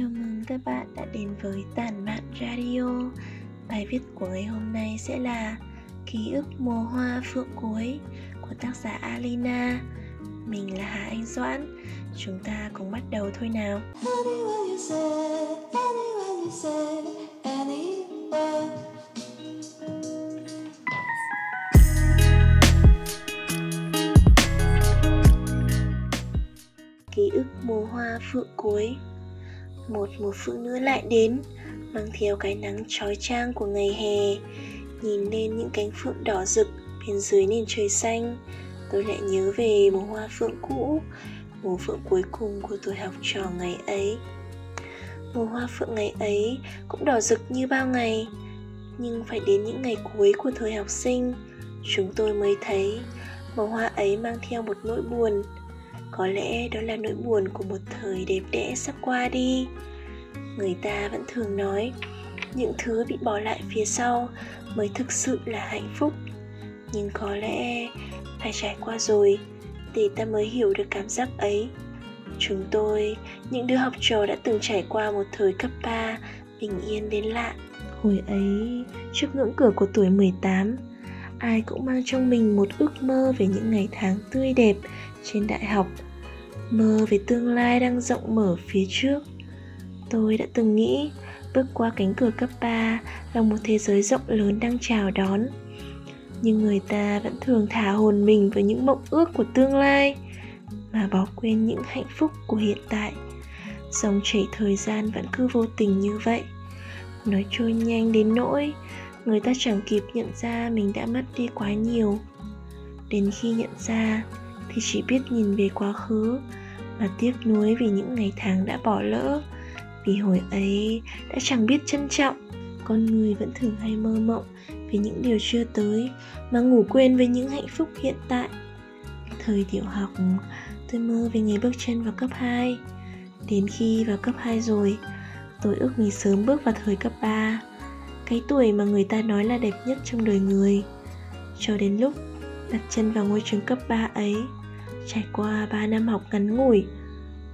Chào mừng các bạn đã đến với Tản Mạn Radio. Bài viết của ngày hôm nay sẽ là Ký ức mùa hoa phượng cuối của tác giả Alina. Mình là Hà Anh Doãn. Chúng ta cùng bắt đầu thôi nào. Ký ức mùa hoa phượng cuối một mùa phượng nữa lại đến, mang theo cái nắng trói trang của ngày hè, nhìn lên những cánh phượng đỏ rực bên dưới nền trời xanh. Tôi lại nhớ về mùa hoa phượng cũ, mùa phượng cuối cùng của tuổi học trò ngày ấy. Mùa hoa phượng ngày ấy cũng đỏ rực như bao ngày, nhưng phải đến những ngày cuối của thời học sinh, chúng tôi mới thấy màu hoa ấy mang theo một nỗi buồn có lẽ đó là nỗi buồn của một thời đẹp đẽ sắp qua đi. Người ta vẫn thường nói, những thứ bị bỏ lại phía sau mới thực sự là hạnh phúc. Nhưng có lẽ phải trải qua rồi thì ta mới hiểu được cảm giác ấy. Chúng tôi, những đứa học trò đã từng trải qua một thời cấp 3 bình yên đến lạ. Hồi ấy, trước ngưỡng cửa của tuổi 18 ai cũng mang trong mình một ước mơ về những ngày tháng tươi đẹp trên đại học. Mơ về tương lai đang rộng mở phía trước. Tôi đã từng nghĩ, bước qua cánh cửa cấp 3 là một thế giới rộng lớn đang chào đón. Nhưng người ta vẫn thường thả hồn mình với những mộng ước của tương lai, mà bỏ quên những hạnh phúc của hiện tại. Dòng chảy thời gian vẫn cứ vô tình như vậy. Nó trôi nhanh đến nỗi người ta chẳng kịp nhận ra mình đã mất đi quá nhiều. Đến khi nhận ra, thì chỉ biết nhìn về quá khứ mà tiếc nuối vì những ngày tháng đã bỏ lỡ. Vì hồi ấy đã chẳng biết trân trọng, con người vẫn thường hay mơ mộng về những điều chưa tới mà ngủ quên với những hạnh phúc hiện tại. Thời tiểu học, tôi mơ về ngày bước chân vào cấp 2 đến khi vào cấp 2 rồi, tôi ước mình sớm bước vào thời cấp 3 cái tuổi mà người ta nói là đẹp nhất trong đời người. Cho đến lúc đặt chân vào ngôi trường cấp 3 ấy, trải qua 3 năm học ngắn ngủi,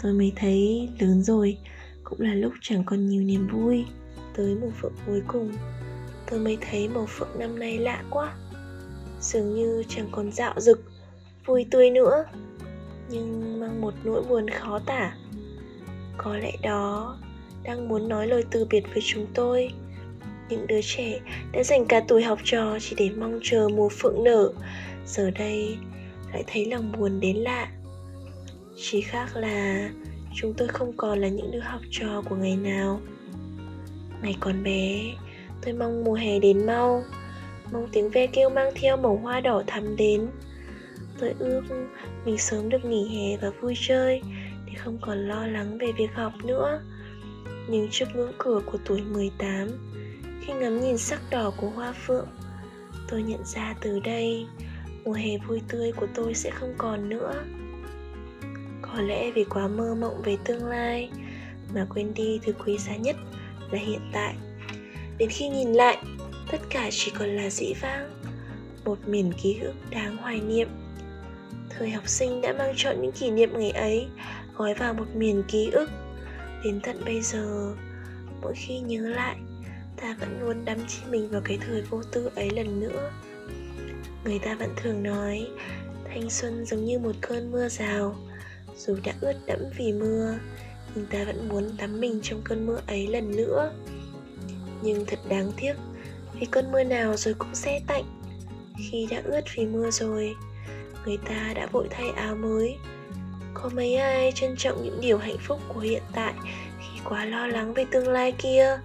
tôi mới thấy lớn rồi, cũng là lúc chẳng còn nhiều niềm vui tới mùa phượng cuối cùng. Tôi mới thấy màu phượng năm nay lạ quá, dường như chẳng còn dạo rực vui tươi nữa, nhưng mang một nỗi buồn khó tả. Có lẽ đó đang muốn nói lời từ biệt với chúng tôi những đứa trẻ đã dành cả tuổi học trò chỉ để mong chờ mùa phượng nở. Giờ đây, lại thấy lòng buồn đến lạ. Chỉ khác là chúng tôi không còn là những đứa học trò của ngày nào. Ngày còn bé, tôi mong mùa hè đến mau. Mong tiếng ve kêu mang theo màu hoa đỏ thắm đến. Tôi ước mình sớm được nghỉ hè và vui chơi để không còn lo lắng về việc học nữa. Nhưng trước ngưỡng cửa của tuổi 18 khi ngắm nhìn sắc đỏ của hoa phượng, tôi nhận ra từ đây, mùa hè vui tươi của tôi sẽ không còn nữa. Có lẽ vì quá mơ mộng về tương lai mà quên đi thứ quý giá nhất là hiện tại. Đến khi nhìn lại, tất cả chỉ còn là dĩ vãng, một miền ký ức đáng hoài niệm. Thời học sinh đã mang chọn những kỷ niệm ngày ấy, gói vào một miền ký ức. Đến tận bây giờ, mỗi khi nhớ lại ta vẫn luôn đắm chìm mình vào cái thời vô tư ấy lần nữa. Người ta vẫn thường nói, thanh xuân giống như một cơn mưa rào, dù đã ướt đẫm vì mưa, nhưng ta vẫn muốn tắm mình trong cơn mưa ấy lần nữa. Nhưng thật đáng tiếc, vì cơn mưa nào rồi cũng sẽ tạnh. Khi đã ướt vì mưa rồi, người ta đã vội thay áo mới. Có mấy ai trân trọng những điều hạnh phúc của hiện tại khi quá lo lắng về tương lai kia?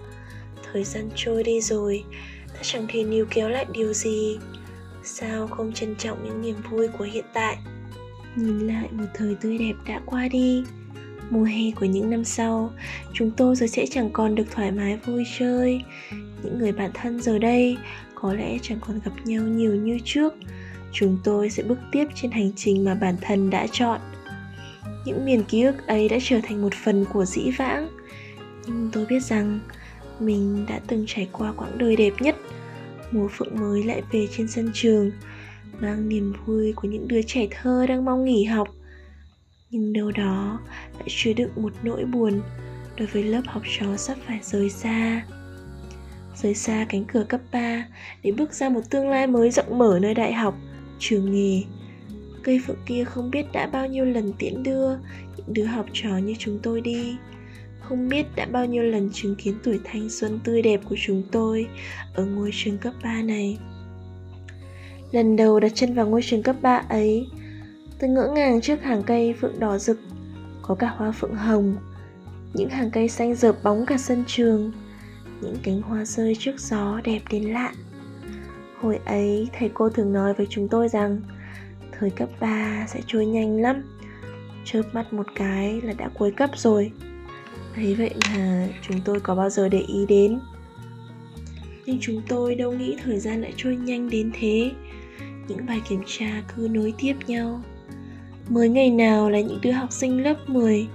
Thời gian trôi đi rồi, ta chẳng thể níu kéo lại điều gì. Sao không trân trọng những niềm vui của hiện tại? Nhìn lại một thời tươi đẹp đã qua đi. Mùa hè của những năm sau, chúng tôi giờ sẽ chẳng còn được thoải mái vui chơi. Những người bạn thân giờ đây có lẽ chẳng còn gặp nhau nhiều như trước. Chúng tôi sẽ bước tiếp trên hành trình mà bản thân đã chọn. Những miền ký ức ấy đã trở thành một phần của dĩ vãng. Nhưng tôi biết rằng mình đã từng trải qua quãng đời đẹp nhất mùa phượng mới lại về trên sân trường mang niềm vui của những đứa trẻ thơ đang mong nghỉ học nhưng đâu đó lại chứa đựng một nỗi buồn đối với lớp học trò sắp phải rời xa rời xa cánh cửa cấp 3 để bước ra một tương lai mới rộng mở nơi đại học, trường nghề. Cây phượng kia không biết đã bao nhiêu lần tiễn đưa những đứa học trò như chúng tôi đi. Không biết đã bao nhiêu lần chứng kiến tuổi thanh xuân tươi đẹp của chúng tôi ở ngôi trường cấp 3 này. Lần đầu đặt chân vào ngôi trường cấp 3 ấy, tôi ngỡ ngàng trước hàng cây phượng đỏ rực, có cả hoa phượng hồng, những hàng cây xanh rợp bóng cả sân trường, những cánh hoa rơi trước gió đẹp đến lạ Hồi ấy thầy cô thường nói với chúng tôi rằng Thời cấp 3 sẽ trôi nhanh lắm Chớp mắt một cái là đã cuối cấp rồi ấy, vậy mà chúng tôi có bao giờ để ý đến? Nhưng chúng tôi đâu nghĩ thời gian lại trôi nhanh đến thế. Những bài kiểm tra cứ nối tiếp nhau. Mới ngày nào là những đứa học sinh lớp 10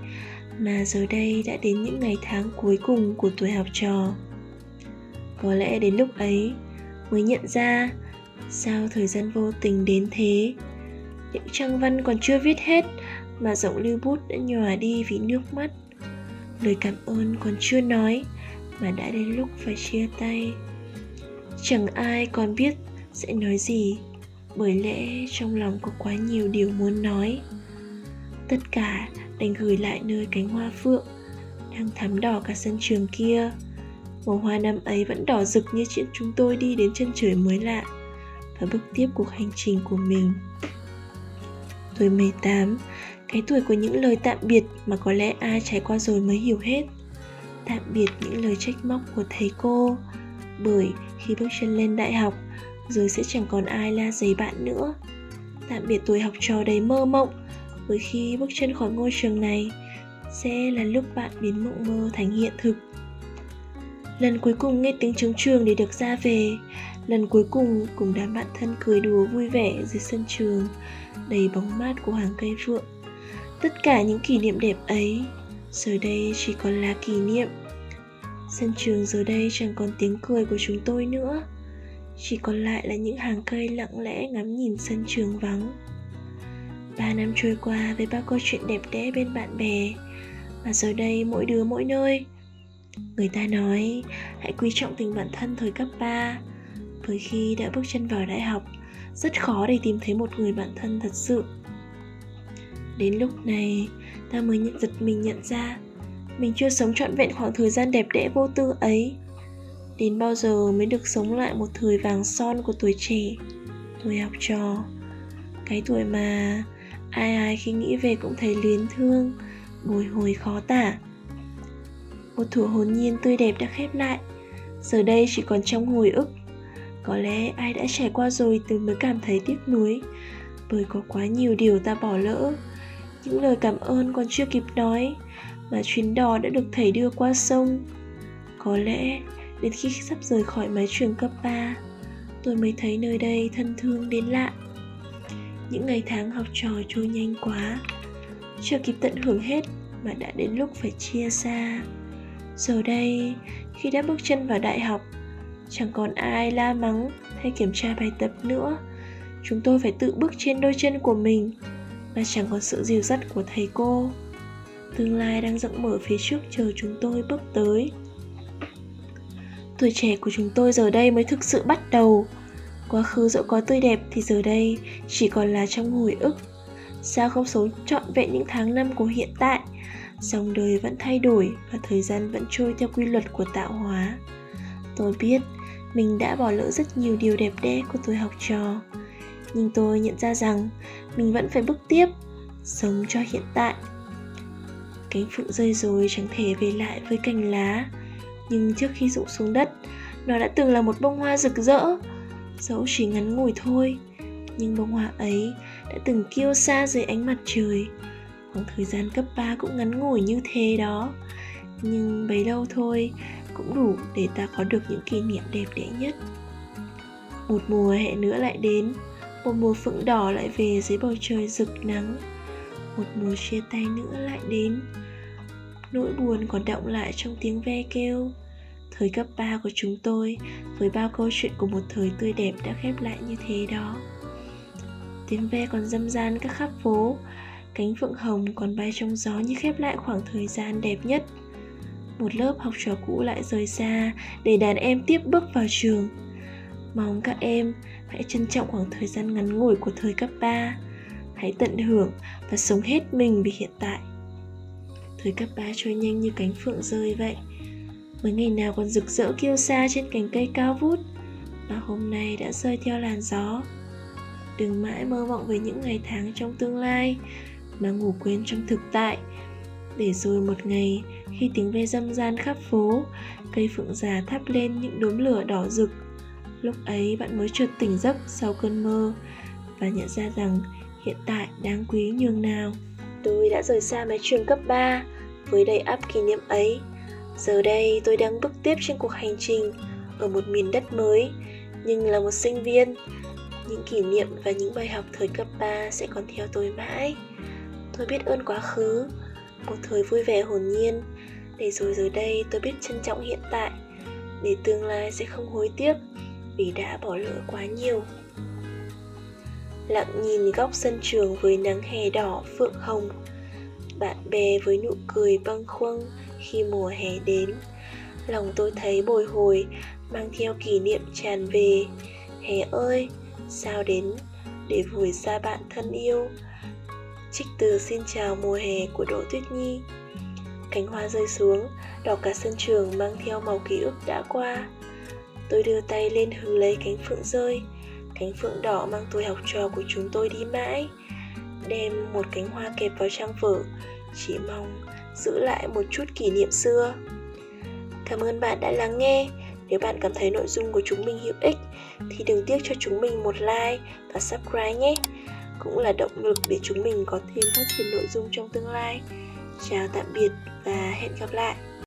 Mà giờ đây đã đến những ngày tháng cuối cùng của tuổi học trò. Có lẽ đến lúc ấy mới nhận ra sao thời gian vô tình đến thế. Những trang văn còn chưa viết hết mà giọng lưu bút đã nhòa đi vì nước mắt lời cảm ơn còn chưa nói mà đã đến lúc phải chia tay. Chẳng ai còn biết sẽ nói gì bởi lẽ trong lòng có quá nhiều điều muốn nói. Tất cả đành gửi lại nơi cánh hoa phượng đang thắm đỏ cả sân trường kia. Màu hoa năm ấy vẫn đỏ rực như chuyện chúng tôi đi đến chân trời mới lạ và bước tiếp cuộc hành trình của mình. Tuổi 18, cái tuổi của những lời tạm biệt mà có lẽ ai trải qua rồi mới hiểu hết. Tạm biệt những lời trách móc của thầy cô, bởi khi bước chân lên đại học, rồi sẽ chẳng còn ai la giấy bạn nữa. Tạm biệt tuổi học trò đầy mơ mộng, bởi khi bước chân khỏi ngôi trường này, sẽ là lúc bạn biến mộng mơ thành hiện thực. Lần cuối cùng nghe tiếng trống trường để được ra về. Lần cuối cùng cùng đám bạn thân cười đùa vui vẻ dưới sân trường. Đầy bóng mát của hàng cây phượng Tất cả những kỷ niệm đẹp ấy. Giờ đây chỉ còn là kỷ niệm. Sân trường giờ đây chẳng còn tiếng cười của chúng tôi nữa. Chỉ còn lại là những hàng cây lặng lẽ ngắm nhìn sân trường vắng. Ba năm trôi qua với bao câu chuyện đẹp đẽ bên bạn bè. Mà giờ đây mỗi đứa mỗi nơi. Người ta nói, hãy quý trọng tình bản thân thời cấp 3 Bởi khi đã bước chân vào đại học, Rất khó để tìm thấy một người bạn thân thật sự. Đến lúc này, ta mới nhận, giật mình nhận ra, Mình chưa sống trọn vẹn khoảng thời gian đẹp đẽ vô tư ấy. Đến bao giờ mới được sống lại một thời vàng son của tuổi trẻ? Tuổi học trò. Cái tuổi mà ai ai khi nghĩ về cũng thấy luyến thương, Bồi hồi khó tả. Một thủ hồn nhiên tươi đẹp đã khép lại. Giờ đây chỉ còn trong hồi ức. Có lẽ ai đã trải qua rồi từ mới cảm thấy tiếc nuối. Bởi có quá nhiều điều ta bỏ lỡ những lời cảm ơn còn chưa kịp nói mà chuyến đò đã được thầy đưa qua sông. Có lẽ đến khi sắp rời khỏi mái trường cấp 3 tôi mới thấy nơi đây thân thương đến lạ. Những ngày tháng học trò trôi nhanh quá chưa kịp tận hưởng hết mà đã đến lúc phải chia xa. Giờ đây, khi đã bước chân vào đại học, chẳng còn ai la mắng hay kiểm tra bài tập nữa. Chúng tôi phải tự bước trên đôi chân của mình và chẳng còn sự dìu dắt của thầy cô. Tương lai đang rộng mở phía trước, chờ chúng tôi bước tới. Tuổi trẻ của chúng tôi giờ đây mới thực sự bắt đầu. Quá khứ dẫu có tươi đẹp thì giờ đây chỉ còn là trong hồi ức. Sao không sống trọn vẹn những tháng năm của hiện tại dòng đời vẫn thay đổi và thời gian vẫn trôi theo quy luật của tạo hóa tôi biết mình đã bỏ lỡ rất nhiều điều đẹp đẽ của tuổi học trò nhưng tôi nhận ra rằng mình vẫn phải bước tiếp, sống cho hiện tại. Cánh phượng rơi rồi chẳng thể về lại với cành lá, nhưng trước khi rụng xuống đất, nó đã từng là một bông hoa rực rỡ. Dẫu chỉ ngắn ngủi thôi, nhưng bông hoa ấy đã từng kiêu xa dưới ánh mặt trời. Khoảng thời gian cấp 3 cũng ngắn ngủi như thế đó, nhưng bấy lâu thôi cũng đủ để ta có được những kỷ niệm đẹp đẽ nhất. Một mùa hè nữa lại đến một mùa phượng đỏ lại về dưới bầu trời rực nắng. Một mùa chia tay nữa lại đến. Nỗi buồn còn động lại trong tiếng ve kêu. Thời cấp 3 của chúng tôi, với bao câu chuyện của một thời tươi đẹp đã khép lại như thế đó. Tiếng ve còn dâm gian các khắp phố. Cánh phượng hồng còn bay trong gió như khép lại khoảng thời gian đẹp nhất. Một lớp học trò cũ lại rời xa để đàn em tiếp bước vào trường mong các em hãy trân trọng khoảng thời gian ngắn ngủi của thời cấp 3 hãy tận hưởng và sống hết mình vì hiện tại. Thời cấp 3 trôi nhanh như cánh phượng rơi vậy. Mấy ngày nào còn rực rỡ kêu xa trên cành cây cao vút. Mà hôm nay đã rơi theo làn gió. Đừng mãi mơ mộng về những ngày tháng trong tương lai mà ngủ quên trong thực tại. Để rồi một ngày, khi tiếng ve râm ran khắp phố, cây phượng già thắp lên những đốm lửa đỏ rực lúc ấy bạn mới chợt tỉnh giấc sau cơn mơ và nhận ra rằng hiện tại đáng quý nhường nào. Tôi đã rời xa mái trường cấp 3 với đầy áp kỷ niệm ấy. Giờ đây tôi đang bước tiếp trên cuộc hành trình ở một miền đất mới, nhưng là một sinh viên. Những kỷ niệm và những bài học thời cấp 3 sẽ còn theo tôi mãi. Tôi biết ơn quá khứ, một thời vui vẻ hồn nhiên. Để rồi giờ đây tôi biết trân trọng hiện tại, để tương lai sẽ không hối tiếc vì đã bỏ lỡ quá nhiều. Lặng nhìn góc sân trường với nắng hè đỏ phượng hồng, bạn bè với nụ cười bâng khuâng khi mùa hè đến. Lòng tôi thấy bồi hồi, mang theo kỷ niệm tràn về. Hè ơi, sao đến để vùi xa bạn thân yêu? Trích từ xin chào mùa hè của đỗ tuyết nhi. Cánh hoa rơi xuống, đỏ cả sân trường mang theo màu ký ức đã qua tôi đưa tay lên hứng lấy cánh phượng rơi. Cánh phượng đỏ mang tôi học trò của chúng tôi đi mãi. Đem một cánh hoa kẹp vào trang vở. Chỉ mong giữ lại một chút kỷ niệm xưa. Cảm ơn bạn đã lắng nghe. Nếu bạn cảm thấy nội dung của chúng mình hữu ích, thì đừng tiếc cho chúng mình một like và subscribe nhé. Cũng là động lực để chúng mình có thêm phát triển nội dung trong tương lai. Chào tạm biệt và hẹn gặp lại.